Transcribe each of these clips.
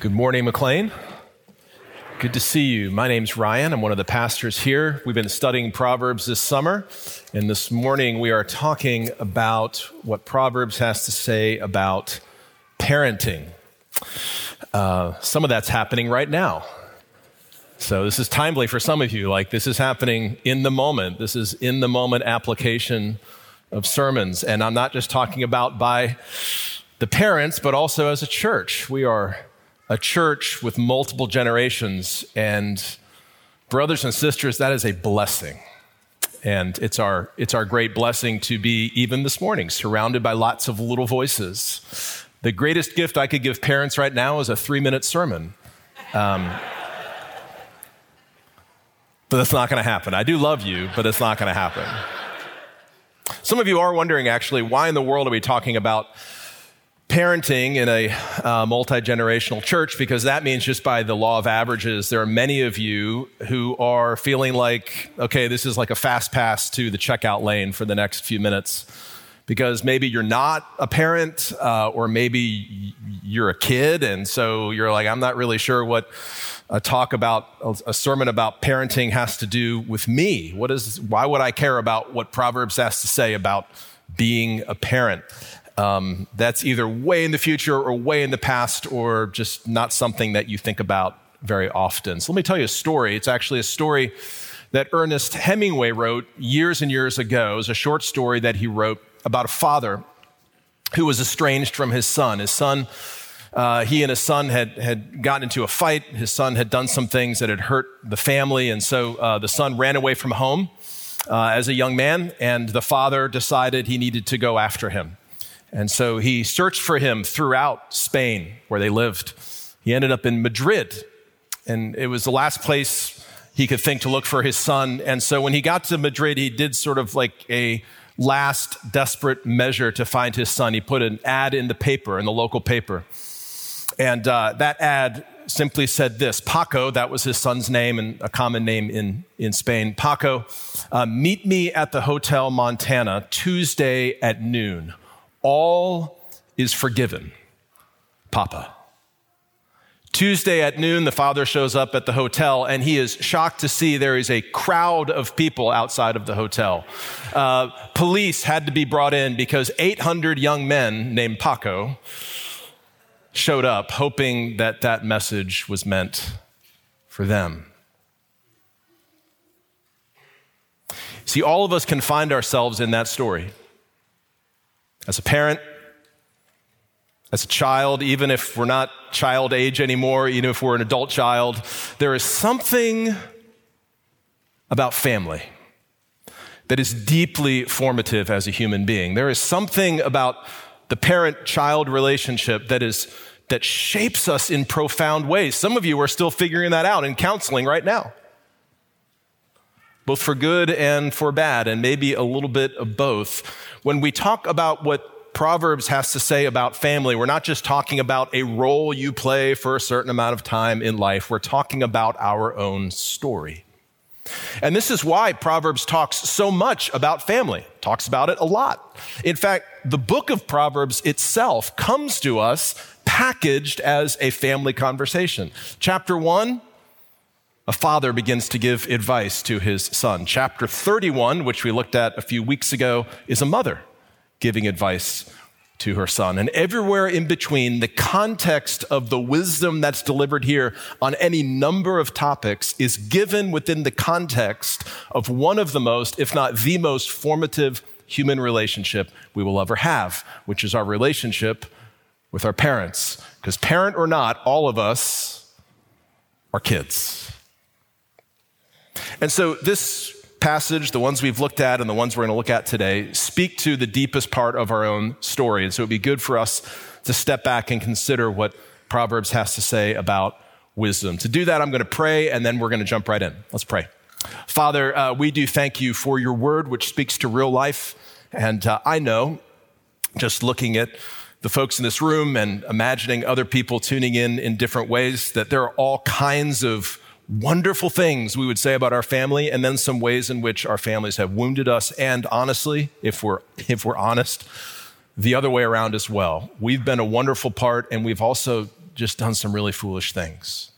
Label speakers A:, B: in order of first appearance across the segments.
A: Good morning, McLean. Good to see you. My name's Ryan. I'm one of the pastors here. We've been studying Proverbs this summer, and this morning we are talking about what Proverbs has to say about parenting. Uh, some of that's happening right now. So, this is timely for some of you. Like, this is happening in the moment. This is in the moment application of sermons. And I'm not just talking about by the parents, but also as a church. We are a church with multiple generations. And brothers and sisters, that is a blessing. And it's our, it's our great blessing to be, even this morning, surrounded by lots of little voices. The greatest gift I could give parents right now is a three minute sermon. Um, but that's not going to happen. I do love you, but it's not going to happen. Some of you are wondering, actually, why in the world are we talking about parenting in a uh, multi generational church because that means just by the law of averages, there are many of you who are feeling like, okay, this is like a fast pass to the checkout lane for the next few minutes. Because maybe you're not a parent, uh, or maybe you're a kid, and so you're like, I'm not really sure what a talk about a sermon about parenting has to do with me. What is? Why would I care about what Proverbs has to say about being a parent? Um, that's either way in the future or way in the past or just not something that you think about very often. So let me tell you a story. It's actually a story that Ernest Hemingway wrote years and years ago. It was a short story that he wrote about a father who was estranged from his son. His son, uh, he and his son had, had gotten into a fight. His son had done some things that had hurt the family, and so uh, the son ran away from home uh, as a young man, and the father decided he needed to go after him. And so he searched for him throughout Spain where they lived. He ended up in Madrid, and it was the last place he could think to look for his son. And so when he got to Madrid, he did sort of like a last desperate measure to find his son. He put an ad in the paper, in the local paper. And uh, that ad simply said this Paco, that was his son's name and a common name in, in Spain. Paco, uh, meet me at the Hotel Montana Tuesday at noon. All is forgiven. Papa. Tuesday at noon, the father shows up at the hotel and he is shocked to see there is a crowd of people outside of the hotel. Uh, police had to be brought in because 800 young men named Paco showed up hoping that that message was meant for them. See, all of us can find ourselves in that story. As a parent, as a child, even if we're not child age anymore, even if we're an adult child, there is something about family that is deeply formative as a human being. There is something about the parent child relationship that is that shapes us in profound ways. Some of you are still figuring that out in counseling right now. Both for good and for bad, and maybe a little bit of both when we talk about what Proverbs has to say about family, we're not just talking about a role you play for a certain amount of time in life, we're talking about our own story. And this is why Proverbs talks so much about family, talks about it a lot. In fact, the book of Proverbs itself comes to us packaged as a family conversation. Chapter one, a father begins to give advice to his son. Chapter 31, which we looked at a few weeks ago, is a mother giving advice to her son. And everywhere in between, the context of the wisdom that's delivered here on any number of topics is given within the context of one of the most, if not the most formative human relationship we will ever have, which is our relationship with our parents. Because parent or not, all of us are kids. And so this passage, the ones we've looked at and the ones we're going to look at today, speak to the deepest part of our own story. And so it'd be good for us to step back and consider what Proverbs has to say about wisdom. To do that, I'm going to pray and then we're going to jump right in. Let's pray. Father, uh, we do thank you for your word, which speaks to real life. And uh, I know, just looking at the folks in this room and imagining other people tuning in in different ways, that there are all kinds of wonderful things we would say about our family and then some ways in which our families have wounded us and honestly if we're if we're honest the other way around as well we've been a wonderful part and we've also just done some really foolish things.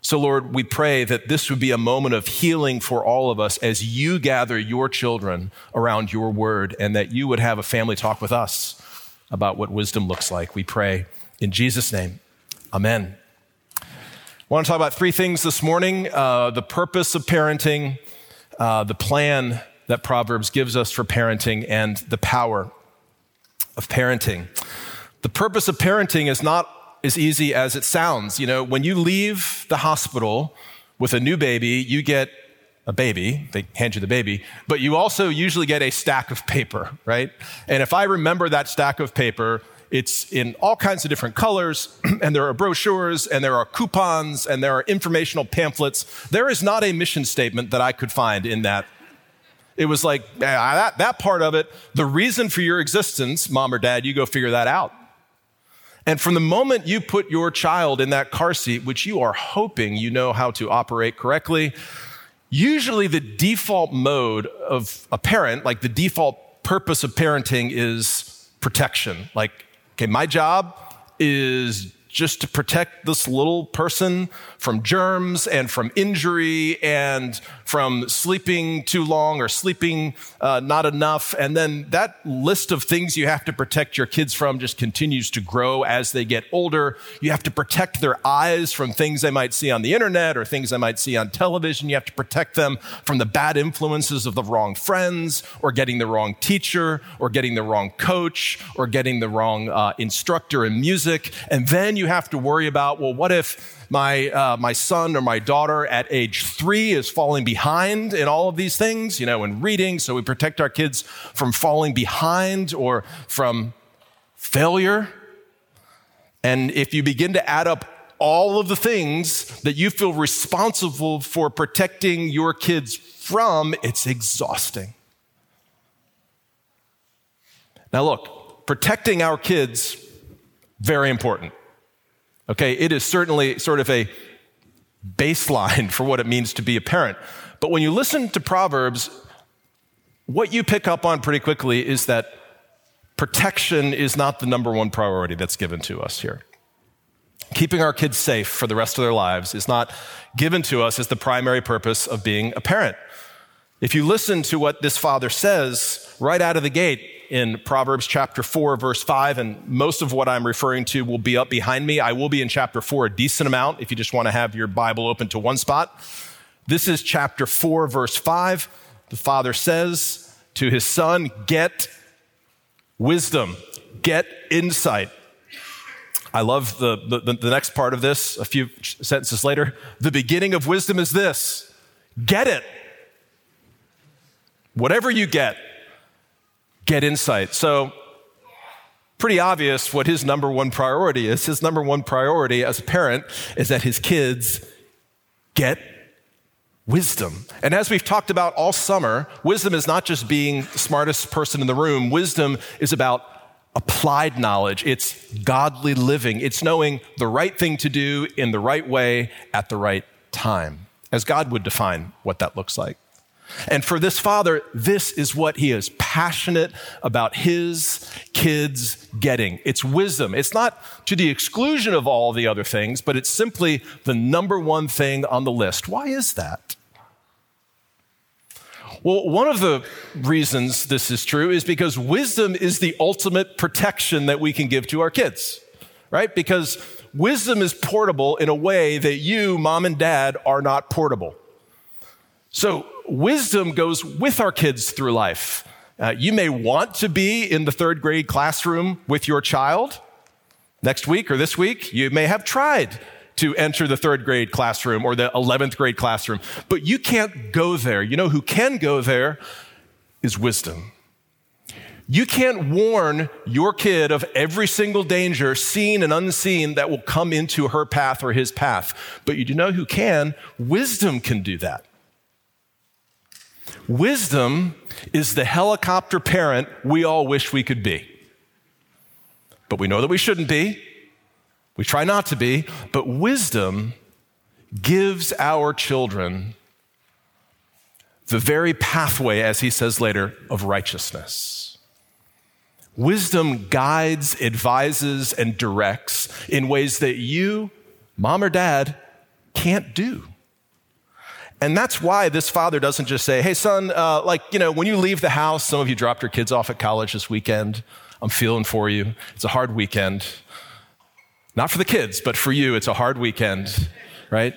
A: So, Lord, we pray that this would be a moment of healing for all of us as you gather your children around your word and that you would have a family talk with us about what wisdom looks like. We pray in Jesus' name. Amen. I want to talk about three things this morning uh, the purpose of parenting, uh, the plan that Proverbs gives us for parenting, and the power of parenting. The purpose of parenting is not as easy as it sounds. You know, when you leave the hospital with a new baby, you get a baby, they hand you the baby, but you also usually get a stack of paper, right? And if I remember that stack of paper, it's in all kinds of different colors, and there are brochures, and there are coupons, and there are informational pamphlets. There is not a mission statement that I could find in that. It was like eh, that, that part of it, the reason for your existence, mom or dad, you go figure that out. And from the moment you put your child in that car seat, which you are hoping you know how to operate correctly, usually the default mode of a parent, like the default purpose of parenting is protection. Like, okay, my job is just to protect this little person from germs and from injury and from sleeping too long or sleeping uh, not enough. And then that list of things you have to protect your kids from just continues to grow as they get older. You have to protect their eyes from things they might see on the internet or things they might see on television. You have to protect them from the bad influences of the wrong friends or getting the wrong teacher or getting the wrong coach or getting the wrong uh, instructor in music. And then you have to worry about, well, what if my, uh, my son or my daughter at age three is falling behind in all of these things, you know, in reading. So we protect our kids from falling behind or from failure. And if you begin to add up all of the things that you feel responsible for protecting your kids from, it's exhausting. Now, look, protecting our kids, very important. Okay, it is certainly sort of a baseline for what it means to be a parent. But when you listen to Proverbs, what you pick up on pretty quickly is that protection is not the number one priority that's given to us here. Keeping our kids safe for the rest of their lives is not given to us as the primary purpose of being a parent. If you listen to what this father says right out of the gate, in Proverbs chapter 4, verse 5, and most of what I'm referring to will be up behind me. I will be in chapter 4 a decent amount if you just want to have your Bible open to one spot. This is chapter 4, verse 5. The father says to his son, Get wisdom, get insight. I love the, the, the next part of this, a few sentences later. The beginning of wisdom is this get it. Whatever you get, get insight. So, pretty obvious what his number one priority is. His number one priority as a parent is that his kids get wisdom. And as we've talked about all summer, wisdom is not just being the smartest person in the room, wisdom is about applied knowledge. It's godly living, it's knowing the right thing to do in the right way at the right time, as God would define what that looks like. And for this father, this is what he is passionate about his kids getting. It's wisdom. It's not to the exclusion of all the other things, but it's simply the number one thing on the list. Why is that? Well, one of the reasons this is true is because wisdom is the ultimate protection that we can give to our kids, right? Because wisdom is portable in a way that you, mom and dad, are not portable. So, wisdom goes with our kids through life. Uh, you may want to be in the third grade classroom with your child next week or this week. You may have tried to enter the third grade classroom or the 11th grade classroom, but you can't go there. You know who can go there is wisdom. You can't warn your kid of every single danger, seen and unseen, that will come into her path or his path. But you know who can? Wisdom can do that. Wisdom is the helicopter parent we all wish we could be. But we know that we shouldn't be. We try not to be. But wisdom gives our children the very pathway, as he says later, of righteousness. Wisdom guides, advises, and directs in ways that you, mom or dad, can't do. And that's why this father doesn't just say, hey, son, uh, like, you know, when you leave the house, some of you dropped your kids off at college this weekend. I'm feeling for you. It's a hard weekend. Not for the kids, but for you, it's a hard weekend, right?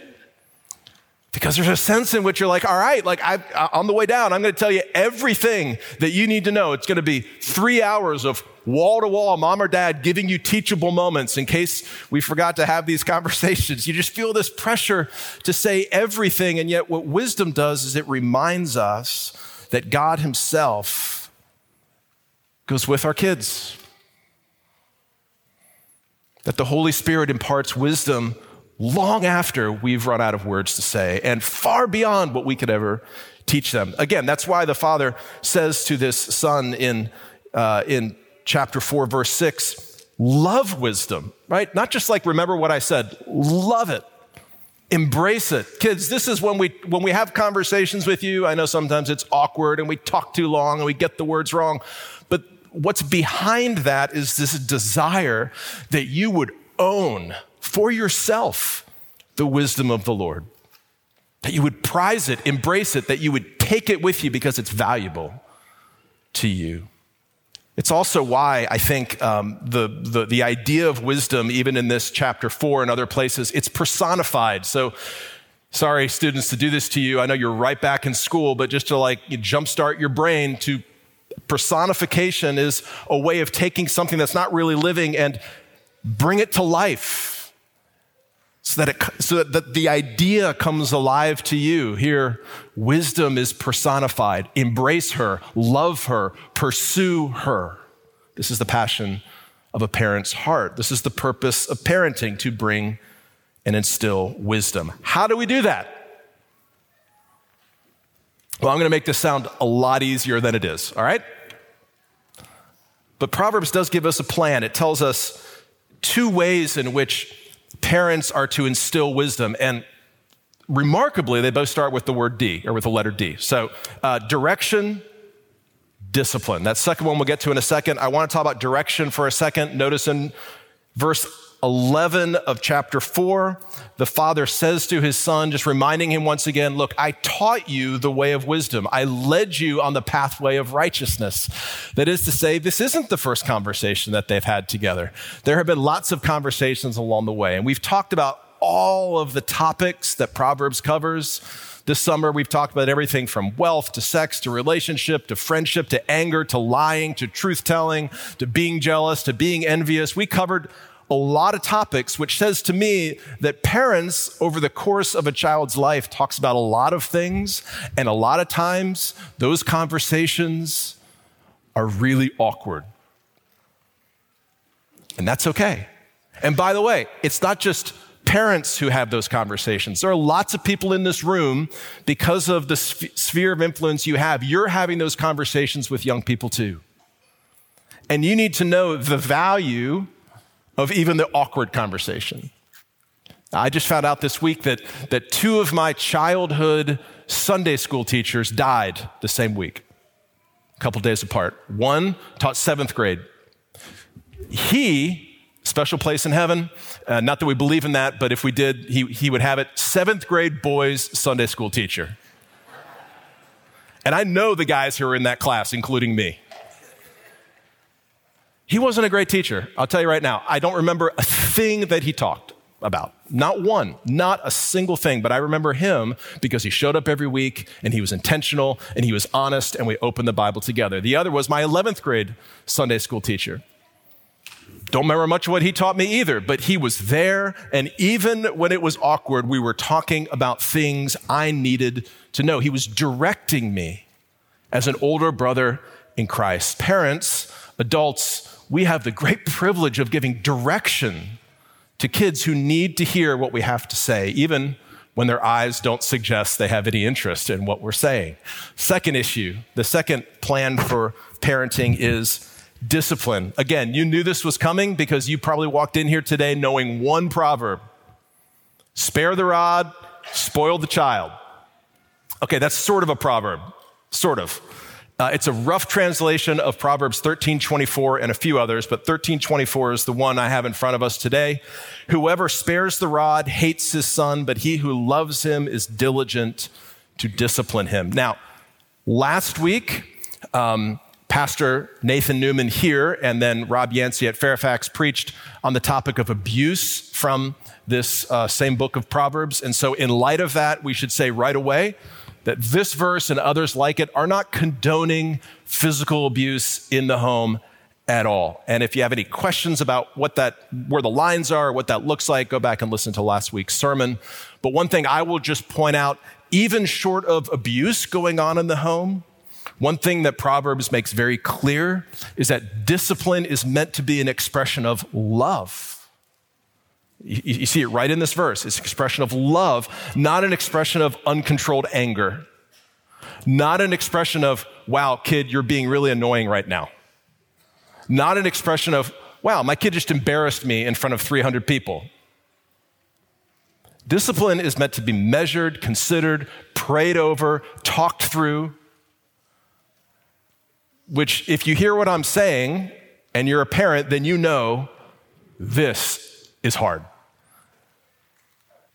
A: Because there's a sense in which you're like, all right, like I, on the way down, I'm going to tell you everything that you need to know. It's going to be three hours of wall to wall, mom or dad giving you teachable moments in case we forgot to have these conversations. You just feel this pressure to say everything. And yet, what wisdom does is it reminds us that God Himself goes with our kids, that the Holy Spirit imparts wisdom long after we've run out of words to say and far beyond what we could ever teach them. Again, that's why the Father says to this son in, uh, in chapter 4, verse 6, love wisdom, right? Not just like remember what I said, love it. Embrace it. Kids, this is when we when we have conversations with you. I know sometimes it's awkward and we talk too long and we get the words wrong. But what's behind that is this desire that you would own for yourself the wisdom of the Lord. That you would prize it, embrace it, that you would take it with you because it's valuable to you. It's also why I think um, the, the, the idea of wisdom, even in this chapter four and other places, it's personified. So, sorry, students, to do this to you. I know you're right back in school, but just to like jumpstart your brain to personification is a way of taking something that's not really living and bring it to life so that, it, so that the idea comes alive to you. Here, wisdom is personified. Embrace her, love her, pursue her. This is the passion of a parent's heart. This is the purpose of parenting to bring and instill wisdom. How do we do that? Well, I'm going to make this sound a lot easier than it is, all right? But Proverbs does give us a plan. It tells us two ways in which parents are to instill wisdom. And remarkably, they both start with the word D or with the letter D. So, uh, direction, discipline. That second one we'll get to in a second. I want to talk about direction for a second. Notice in verse 11 of chapter 4, the father says to his son, just reminding him once again, Look, I taught you the way of wisdom. I led you on the pathway of righteousness. That is to say, this isn't the first conversation that they've had together. There have been lots of conversations along the way, and we've talked about all of the topics that Proverbs covers. This summer, we've talked about everything from wealth to sex to relationship to friendship to anger to lying to truth telling to being jealous to being envious. We covered a lot of topics, which says to me that parents over the course of a child's life talks about a lot of things. And a lot of times those conversations are really awkward. And that's okay. And by the way, it's not just parents who have those conversations. There are lots of people in this room because of the sphere of influence you have. You're having those conversations with young people too. And you need to know the value of even the awkward conversation. I just found out this week that, that two of my childhood Sunday school teachers died the same week, a couple days apart. One taught seventh grade. He, special place in heaven, uh, not that we believe in that, but if we did, he, he would have it seventh grade boys Sunday school teacher. And I know the guys who are in that class, including me. He wasn't a great teacher. I'll tell you right now. I don't remember a thing that he talked about. Not one, not a single thing. But I remember him because he showed up every week and he was intentional and he was honest and we opened the Bible together. The other was my 11th grade Sunday school teacher. Don't remember much of what he taught me either, but he was there. And even when it was awkward, we were talking about things I needed to know. He was directing me as an older brother in Christ. Parents, adults, we have the great privilege of giving direction to kids who need to hear what we have to say, even when their eyes don't suggest they have any interest in what we're saying. Second issue, the second plan for parenting is discipline. Again, you knew this was coming because you probably walked in here today knowing one proverb spare the rod, spoil the child. Okay, that's sort of a proverb, sort of. Uh, it's a rough translation of Proverbs 13:24 and a few others, but 13:24 is the one I have in front of us today. Whoever spares the rod hates his son, but he who loves him is diligent to discipline him. Now, last week, um, Pastor Nathan Newman here and then Rob Yancey at Fairfax preached on the topic of abuse from this uh, same book of Proverbs. And so, in light of that, we should say right away that this verse and others like it are not condoning physical abuse in the home at all. And if you have any questions about what that, where the lines are, what that looks like, go back and listen to last week's sermon. But one thing I will just point out, even short of abuse going on in the home, one thing that Proverbs makes very clear is that discipline is meant to be an expression of love. You, you see it right in this verse. It's an expression of love, not an expression of uncontrolled anger, not an expression of, wow, kid, you're being really annoying right now. Not an expression of, wow, my kid just embarrassed me in front of 300 people. Discipline is meant to be measured, considered, prayed over, talked through which, if you hear what I'm saying and you're a parent, then you know this is hard.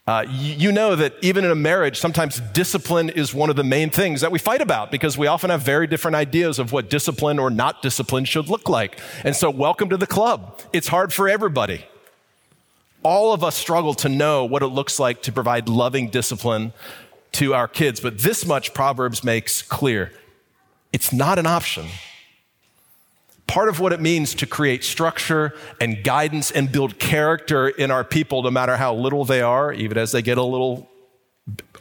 A: Uh, you know that even in a marriage, sometimes discipline is one of the main things that we fight about because we often have very different ideas of what discipline or not discipline should look like. And so, welcome to the club. It's hard for everybody. All of us struggle to know what it looks like to provide loving discipline to our kids, but this much Proverbs makes clear it's not an option. Part of what it means to create structure and guidance and build character in our people, no matter how little they are, even as they get a little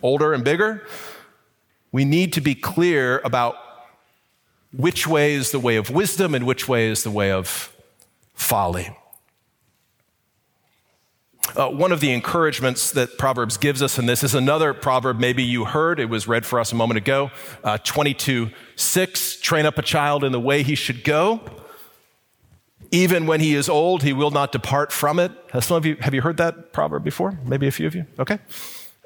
A: older and bigger, we need to be clear about which way is the way of wisdom and which way is the way of folly. Uh, one of the encouragements that Proverbs gives us, in this is another proverb maybe you heard, it was read for us a moment ago, uh, 22 6, train up a child in the way he should go. Even when he is old, he will not depart from it. Has some of you, have you heard that proverb before? Maybe a few of you? Okay.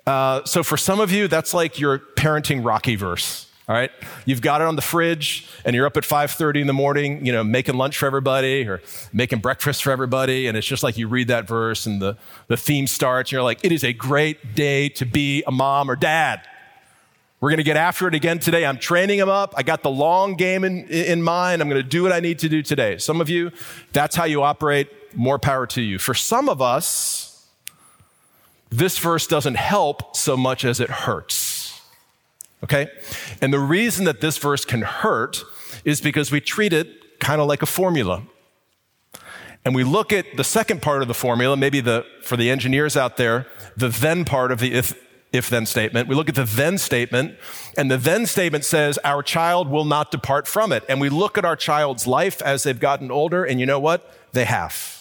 A: Uh, so for some of you, that's like your parenting Rocky verse. All right, you've got it on the fridge, and you're up at 5:30 in the morning, you know, making lunch for everybody or making breakfast for everybody, and it's just like you read that verse, and the the theme starts, and you're like, "It is a great day to be a mom or dad." We're going to get after it again today. I'm training them up. I got the long game in, in mind. I'm going to do what I need to do today. Some of you, that's how you operate. More power to you. For some of us, this verse doesn't help so much as it hurts. Okay? And the reason that this verse can hurt is because we treat it kind of like a formula. And we look at the second part of the formula, maybe the, for the engineers out there, the then part of the if, if then statement. We look at the then statement, and the then statement says, Our child will not depart from it. And we look at our child's life as they've gotten older, and you know what? They have.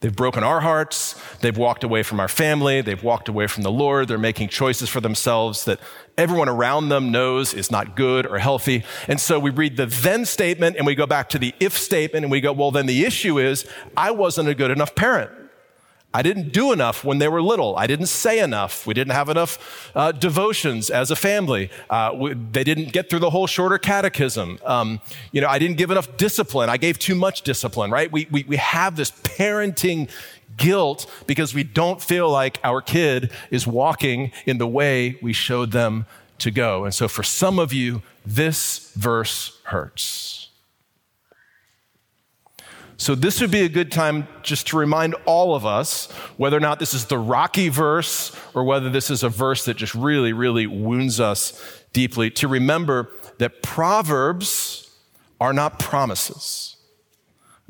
A: They've broken our hearts. They've walked away from our family. They've walked away from the Lord. They're making choices for themselves that everyone around them knows is not good or healthy. And so we read the then statement and we go back to the if statement and we go, well, then the issue is I wasn't a good enough parent. I didn't do enough when they were little. I didn't say enough. We didn't have enough uh, devotions as a family. Uh, we, they didn't get through the whole shorter catechism. Um, you know, I didn't give enough discipline. I gave too much discipline, right? We, we, we have this parenting guilt because we don't feel like our kid is walking in the way we showed them to go. And so for some of you, this verse hurts. So, this would be a good time just to remind all of us whether or not this is the rocky verse or whether this is a verse that just really, really wounds us deeply, to remember that Proverbs are not promises.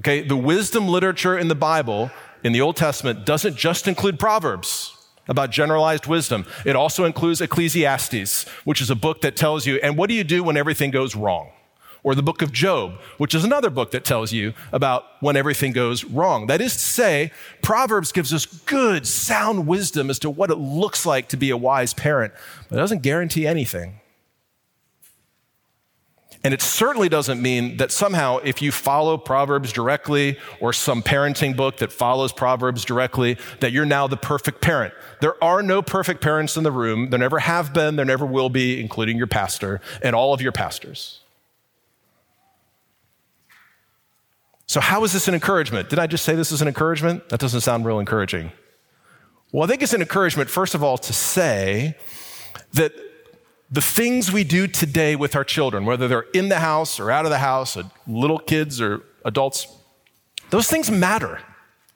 A: Okay, the wisdom literature in the Bible, in the Old Testament, doesn't just include Proverbs about generalized wisdom. It also includes Ecclesiastes, which is a book that tells you, and what do you do when everything goes wrong? Or the book of Job, which is another book that tells you about when everything goes wrong. That is to say, Proverbs gives us good, sound wisdom as to what it looks like to be a wise parent, but it doesn't guarantee anything. And it certainly doesn't mean that somehow, if you follow Proverbs directly or some parenting book that follows Proverbs directly, that you're now the perfect parent. There are no perfect parents in the room. There never have been, there never will be, including your pastor and all of your pastors. So, how is this an encouragement? Did I just say this is an encouragement? That doesn't sound real encouraging. Well, I think it's an encouragement, first of all, to say that the things we do today with our children, whether they're in the house or out of the house, little kids or adults, those things matter.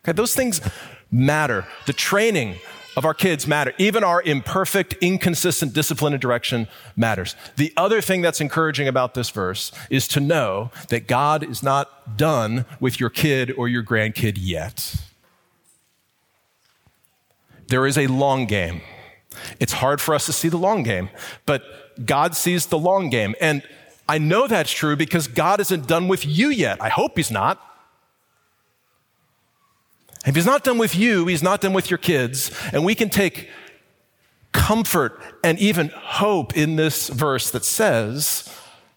A: Okay, those things matter. The training of our kids matter. Even our imperfect, inconsistent discipline and direction matters. The other thing that's encouraging about this verse is to know that God is not done with your kid or your grandkid yet. There is a long game. It's hard for us to see the long game, but God sees the long game. And I know that's true because God isn't done with you yet. I hope He's not. If He's not done with you, He's not done with your kids. And we can take comfort and even hope in this verse that says,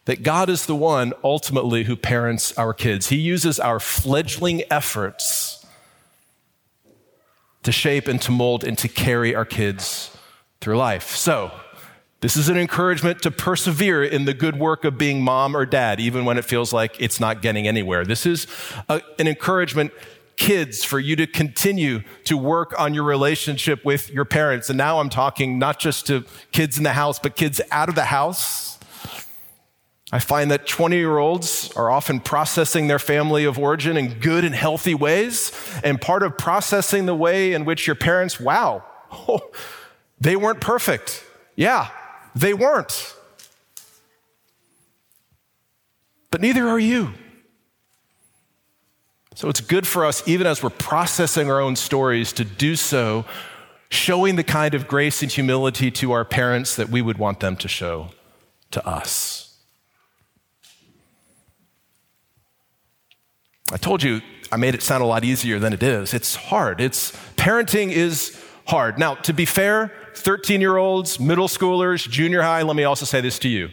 A: that God is the one ultimately who parents our kids. He uses our fledgling efforts to shape and to mold and to carry our kids through life. So, this is an encouragement to persevere in the good work of being mom or dad, even when it feels like it's not getting anywhere. This is a, an encouragement, kids, for you to continue to work on your relationship with your parents. And now I'm talking not just to kids in the house, but kids out of the house. I find that 20 year olds are often processing their family of origin in good and healthy ways. And part of processing the way in which your parents, wow, They weren't perfect. Yeah, they weren't. But neither are you. So it's good for us, even as we're processing our own stories, to do so, showing the kind of grace and humility to our parents that we would want them to show to us. I told you I made it sound a lot easier than it is. It's hard. It's parenting is hard. Now, to be fair, 13 year olds, middle schoolers, junior high, let me also say this to you.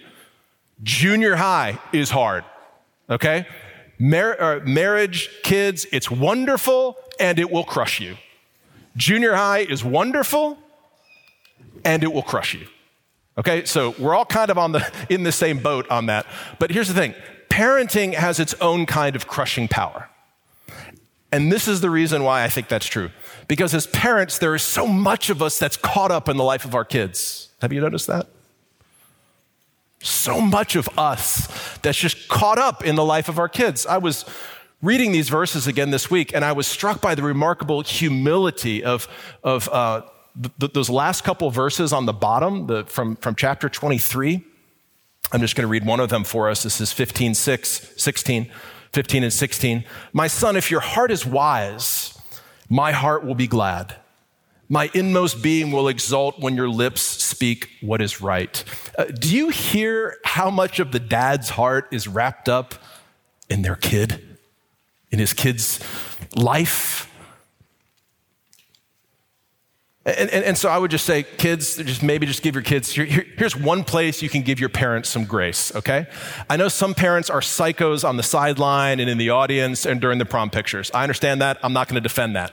A: Junior high is hard, okay? Mar- uh, marriage, kids, it's wonderful and it will crush you. Junior high is wonderful and it will crush you. Okay, so we're all kind of on the, in the same boat on that. But here's the thing parenting has its own kind of crushing power. And this is the reason why I think that's true. Because as parents, there is so much of us that's caught up in the life of our kids. Have you noticed that? So much of us that's just caught up in the life of our kids. I was reading these verses again this week, and I was struck by the remarkable humility of, of uh, th- those last couple verses on the bottom the, from, from chapter 23. I'm just going to read one of them for us. This is 15, 6, 16, 15 and 16. My son, if your heart is wise, my heart will be glad. My inmost being will exult when your lips speak what is right. Uh, do you hear how much of the dad's heart is wrapped up in their kid, in his kid's life? And, and, and, so I would just say, kids, just maybe just give your kids, here, here, here's one place you can give your parents some grace, okay? I know some parents are psychos on the sideline and in the audience and during the prom pictures. I understand that. I'm not going to defend that.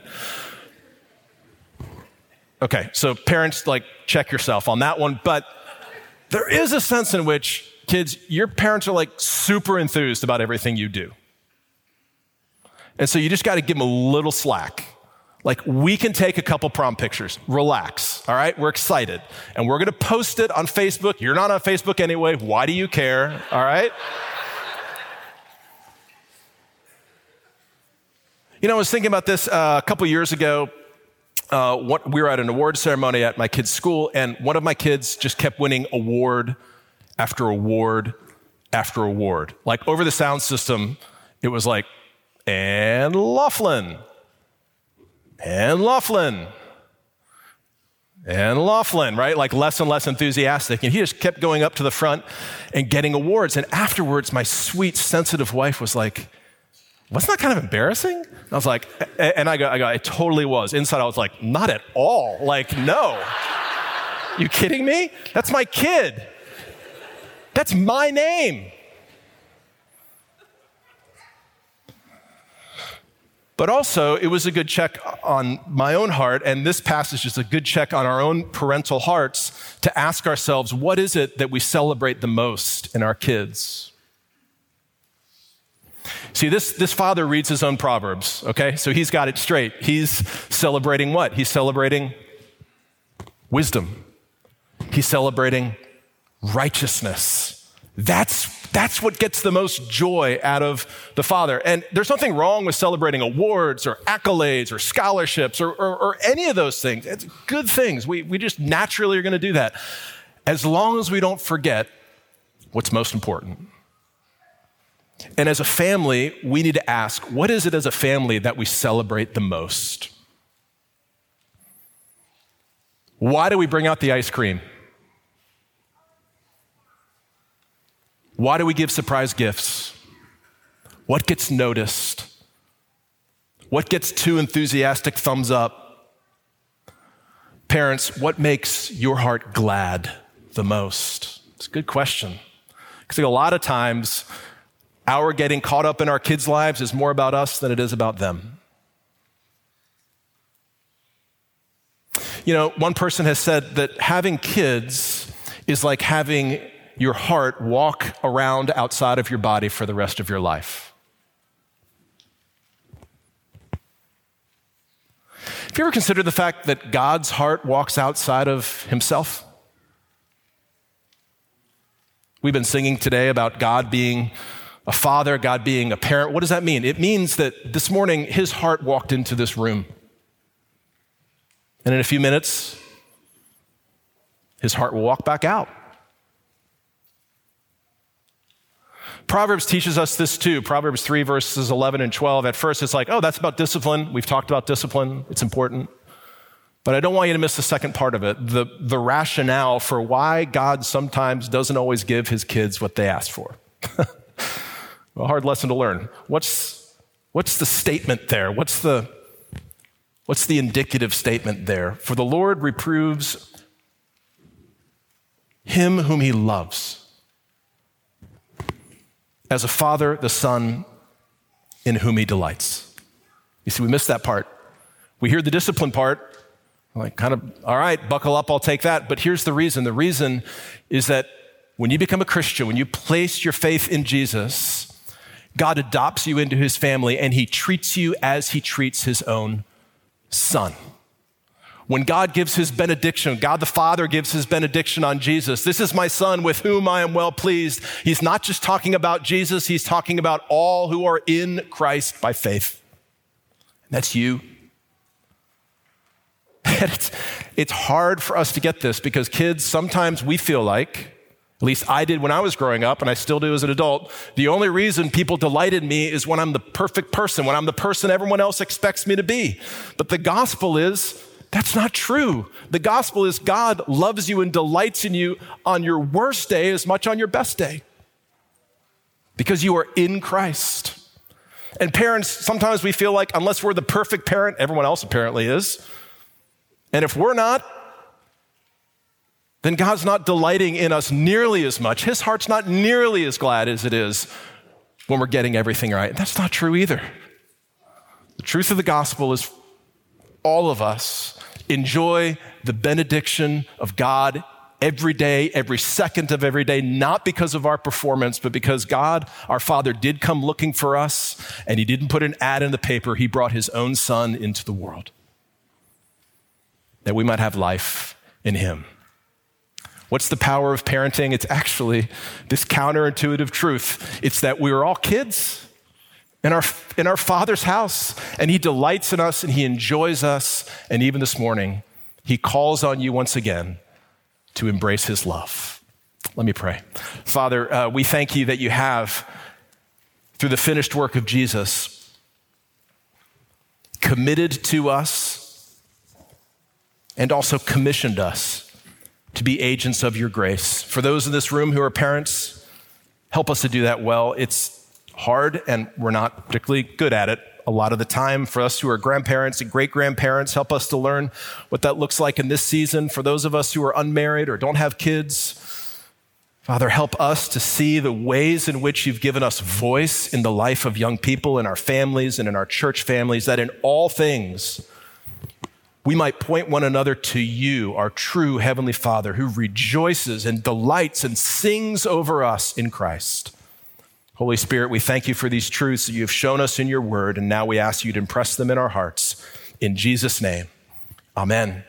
A: Okay, so parents, like, check yourself on that one. But there is a sense in which, kids, your parents are like super enthused about everything you do. And so you just got to give them a little slack like, we can take a couple prom pictures. Relax, all right? We're excited. And we're gonna post it on Facebook. You're not on Facebook anyway. Why do you care, all right? you know, I was thinking about this uh, a couple years ago. Uh, what, we were at an award ceremony at my kid's school, and one of my kids just kept winning award after award after award. Like over the sound system, it was like, and Laughlin, and Laughlin. And Laughlin, right? Like less and less enthusiastic. And he just kept going up to the front and getting awards. And afterwards, my sweet, sensitive wife was like, wasn't that kind of embarrassing? And I was like, and I go, I go, it totally was. Inside, I was like, not at all. Like, no. you kidding me? That's my kid. That's my name. But also, it was a good check on my own heart, and this passage is a good check on our own parental hearts to ask ourselves what is it that we celebrate the most in our kids? See, this, this father reads his own Proverbs, okay? So he's got it straight. He's celebrating what? He's celebrating wisdom, he's celebrating righteousness. That's, that's what gets the most joy out of the Father. And there's nothing wrong with celebrating awards or accolades or scholarships or, or, or any of those things. It's good things. We, we just naturally are going to do that. As long as we don't forget what's most important. And as a family, we need to ask what is it as a family that we celebrate the most? Why do we bring out the ice cream? Why do we give surprise gifts? What gets noticed? What gets two enthusiastic thumbs up? Parents, what makes your heart glad the most? It's a good question. Because a lot of times, our getting caught up in our kids' lives is more about us than it is about them. You know, one person has said that having kids is like having your heart walk around outside of your body for the rest of your life. Have you ever considered the fact that God's heart walks outside of himself? We've been singing today about God being a father, God being a parent. What does that mean? It means that this morning his heart walked into this room. And in a few minutes, his heart will walk back out. Proverbs teaches us this too. Proverbs 3, verses 11 and 12. At first, it's like, oh, that's about discipline. We've talked about discipline, it's important. But I don't want you to miss the second part of it the, the rationale for why God sometimes doesn't always give his kids what they ask for. a hard lesson to learn. What's, what's the statement there? What's the, what's the indicative statement there? For the Lord reproves him whom he loves as a father, the son in whom he delights. You see, we miss that part. We hear the discipline part, like kind of, all right, buckle up, I'll take that. But here's the reason the reason is that when you become a Christian, when you place your faith in Jesus, God adopts you into his family and he treats you as he treats his own son. When God gives his benediction, God the Father gives his benediction on Jesus. This is my son with whom I am well pleased. He's not just talking about Jesus, he's talking about all who are in Christ by faith. And That's you. it's, it's hard for us to get this because kids, sometimes we feel like, at least I did when I was growing up, and I still do as an adult. The only reason people delight in me is when I'm the perfect person, when I'm the person everyone else expects me to be. But the gospel is that's not true. The gospel is God loves you and delights in you on your worst day as much on your best day because you are in Christ. And parents, sometimes we feel like unless we're the perfect parent, everyone else apparently is. And if we're not, then God's not delighting in us nearly as much. His heart's not nearly as glad as it is when we're getting everything right. That's not true either. The truth of the gospel is all of us enjoy the benediction of God every day, every second of every day, not because of our performance, but because God, our Father, did come looking for us and He didn't put an ad in the paper. He brought His own Son into the world that we might have life in Him. What's the power of parenting? It's actually this counterintuitive truth. It's that we are all kids in our, in our Father's house, and He delights in us and He enjoys us. And even this morning, He calls on you once again to embrace His love. Let me pray. Father, uh, we thank you that you have, through the finished work of Jesus, committed to us and also commissioned us to be agents of your grace. For those in this room who are parents, help us to do that well. It's hard and we're not particularly good at it a lot of the time. For us who are grandparents and great grandparents, help us to learn what that looks like in this season. For those of us who are unmarried or don't have kids, Father, help us to see the ways in which you've given us voice in the life of young people, in our families, and in our church families, that in all things, we might point one another to you, our true Heavenly Father, who rejoices and delights and sings over us in Christ. Holy Spirit, we thank you for these truths that you have shown us in your word, and now we ask you to impress them in our hearts. In Jesus' name, amen.